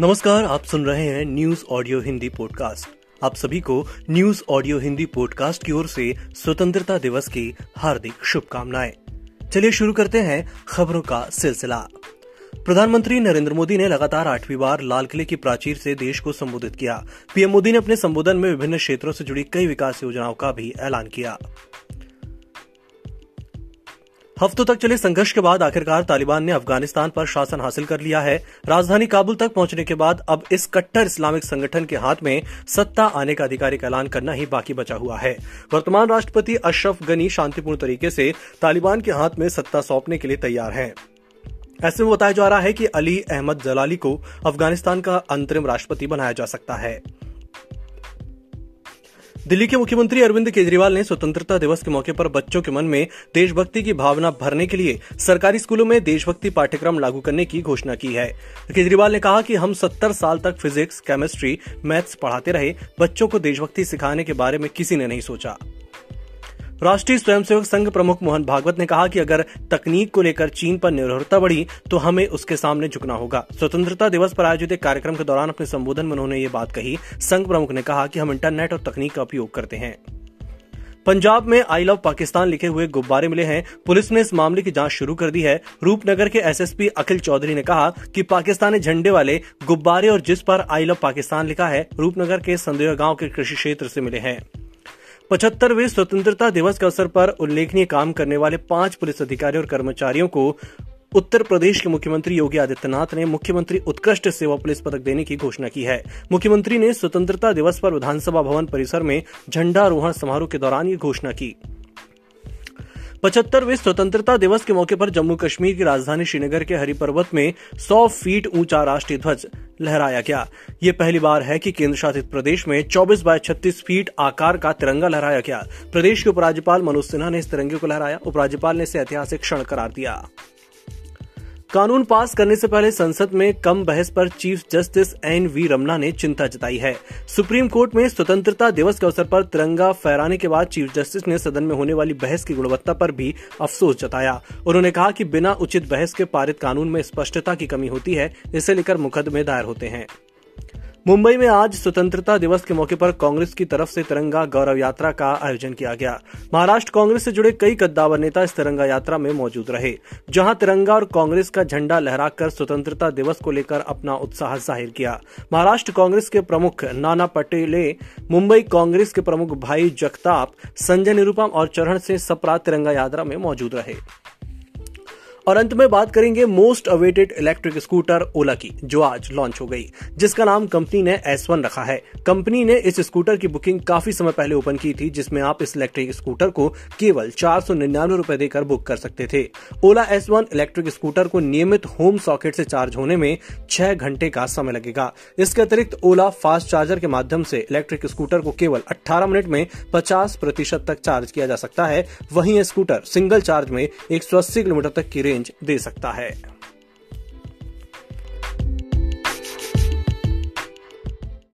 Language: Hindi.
नमस्कार, आप सुन रहे हैं न्यूज़ ऑडियो हिंदी पॉडकास्ट आप सभी को न्यूज़ ऑडियो हिंदी पॉडकास्ट की ओर से स्वतंत्रता दिवस की हार्दिक शुभकामनाएँ। चलिए शुरू करते हैं खबरों का सिलसिला। प्रधानमंत्री नरेंद्र मोदी ने लगातार आठवीं बार लाल किले की प्राचीर से देश को संबोधित किया। पीएम मोदी ने अपने संबोधन में विभिन्न क्षेत्रों से जुड़ी कई विकास योजनाओं का भी ऐलान किया। हफ्तों तक चले संघर्ष के बाद आखिरकार तालिबान ने अफ़गानिस्तान पर शासन हासिल कर लिया है। राजधानी काबुल तक पहुँचने के बाद अब इस कट्टर इस्लामिक संगठन के हाथ में सत्ता आने का आधिकारिक ऐलान करना ही बाकी बचा हुआ है। वर्तमान राष्ट्रपति अशरफ गनी शांतिपूर्ण तरीके से तालिबान के हाथ में सत्ता सौंपने के लिए तैयार हैं। ऐसे में बताया जा रहा है कि अली अहमद जलाली को अफ़गानिस्तान का अंतरिम राष्ट्रपति बनाया जा सकता है। दिल्ली के मुख्यमंत्री अरविंद केजरीवाल ने स्वतंत्रता दिवस के मौके पर बच्चों के मन में देशभक्ति की भावना भरने के लिए सरकारी स्कूलों में देशभक्ति पाठ्यक्रम लागू करने की घोषणा की है। केजरीवाल ने कहा कि हम 70 साल तक फिजिक्स, केमिस्ट्री, मैथ्स पढ़ाते रहे, बच्चों को देशभक्ति सिखाने के बारे में किसी ने नहीं सोचा। राष्ट्रीय स्वयंसेवक संघ प्रमुख मोहन भागवत ने कहा कि अगर तकनीक को लेकर चीन पर निर्भरता बढ़ी तो हमें उसके सामने झुकना होगा। स्वतंत्रता दिवस पर आयोजित एक कार्यक्रम के दौरान अपने संबोधन में उन्होंने ये बात कही। संघ प्रमुख ने कहा कि हम इंटरनेट और तकनीक का उपयोग करते हैं। पंजाब में आई लव पाकिस्तान लिखे हुए गुब्बारे मिले हैं। पुलिस ने इस मामले की जाँच शुरू कर दी है। रूपनगर के एसएसपी अखिल चौधरी ने कहा कि पाकिस्तानी झंडे वाले गुब्बारे और जिस पर आई लव पाकिस्तान लिखा है, रूपनगर के संदेह गाँव के कृषि क्षेत्र से मिले हैं। पचहत्तरवें स्वतंत्रता दिवस के अवसर पर उल्लेखनीय काम करने वाले पाँच पुलिस अधिकारियों और कर्मचारियों को उत्तर प्रदेश के मुख्यमंत्री योगी आदित्यनाथ ने मुख्यमंत्री उत्कृष्ट सेवा पुलिस पदक देने की घोषणा की है। मुख्यमंत्री ने स्वतंत्रता दिवस पर विधानसभा भवन परिसर में झंडारोहण समारोह के दौरान ये घोषणा की। पचहत्तरवे स्वतंत्रता दिवस के मौके पर जम्मू कश्मीर की राजधानी श्रीनगर के हरि पर्वत में 100 फीट ऊँचा राष्ट्रीय ध्वज लहराया गया। ये पहली बार है कि केंद्र शासित प्रदेश में 24 बाय 36 फीट आकार का तिरंगा लहराया गया। प्रदेश के उपराज्यपाल मनोज सिन्हा ने इस तिरंगे को लहराया। उपराज्यपाल ने इसे ऐतिहासिक क्षण करार दिया। कानून पास करने से पहले संसद में कम बहस पर chief justice N V Ramana ने चिंता जताई है। सुप्रीम कोर्ट में स्वतंत्रता दिवस के अवसर पर तिरंगा फहराने के बाद चीफ जस्टिस ने सदन में होने वाली बहस की गुणवत्ता पर भी अफसोस जताया। उन्होंने कहा कि बिना उचित बहस के पारित कानून में स्पष्टता की कमी होती है, इसे लेकर मुकदमे दायर होते हैं। मुंबई में आज स्वतंत्रता दिवस के मौके पर कांग्रेस की तरफ़ से तिरंगा गौरव यात्रा का आयोजन किया गया। महाराष्ट्र कांग्रेस से जुड़े कई कद्दावर नेता इस तिरंगा यात्रा में मौजूद रहे, जहाँ तिरंगा और कांग्रेस का झंडा लहराकर स्वतंत्रता दिवस को लेकर अपना उत्साह ज़ाहिर किया। महाराष्ट्र कांग्रेस के प्रमुख नाना पटेले, मुंबई कांग्रेस के प्रमुख भाई जगताप, संजय निरुपम और चरण से सप्रा तिरंगा यात्रा में मौजूद रहे। और अंत में बात करेंगे most awaited electric scooter Ola की, जो आज लॉन्च हो गई, जिसका नाम कंपनी ने एस रखा है। कंपनी ने इस स्कूटर की बुकिंग काफ़ी समय पहले ओपन की थी, जिसमें आप इस इलेक्ट्रिक स्कूटर को केवल चार सौ निन्यानवे रूपए देकर बुक कर सकते थे। ओला एस इलेक्ट्रिक स्कूटर को नियमित होम सॉकेट से चार्ज होने में छह घंटे का समय लगेगा। इसके अतिरिक्त ओला फास्ट चार्जर के माध्यम से इलेक्ट्रिक स्कूटर को केवल अट्ठारह मिनट में पचास प्रतिशत तक चार्ज किया जा सकता है। वहीं स्कूटर सिंगल चार्ज में एक सौ अस्सी किलोमीटर तक की रेंज रेंज दे सकता है।